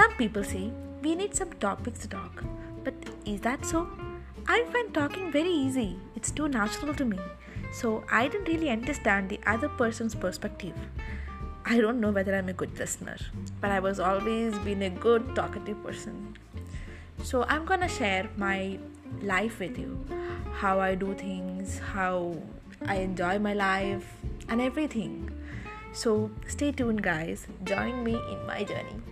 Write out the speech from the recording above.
Some people say we need some topics to talk, but is that so? I find talking very easy, it's too natural to me. So I don't really understand the other person's perspective. I don't know whether I'm a good listener, but I was always been a good talkative person. So I'm gonna share my life with you how I do things, how I enjoy my life, and everything. So stay tuned, guys. Join me in my journey.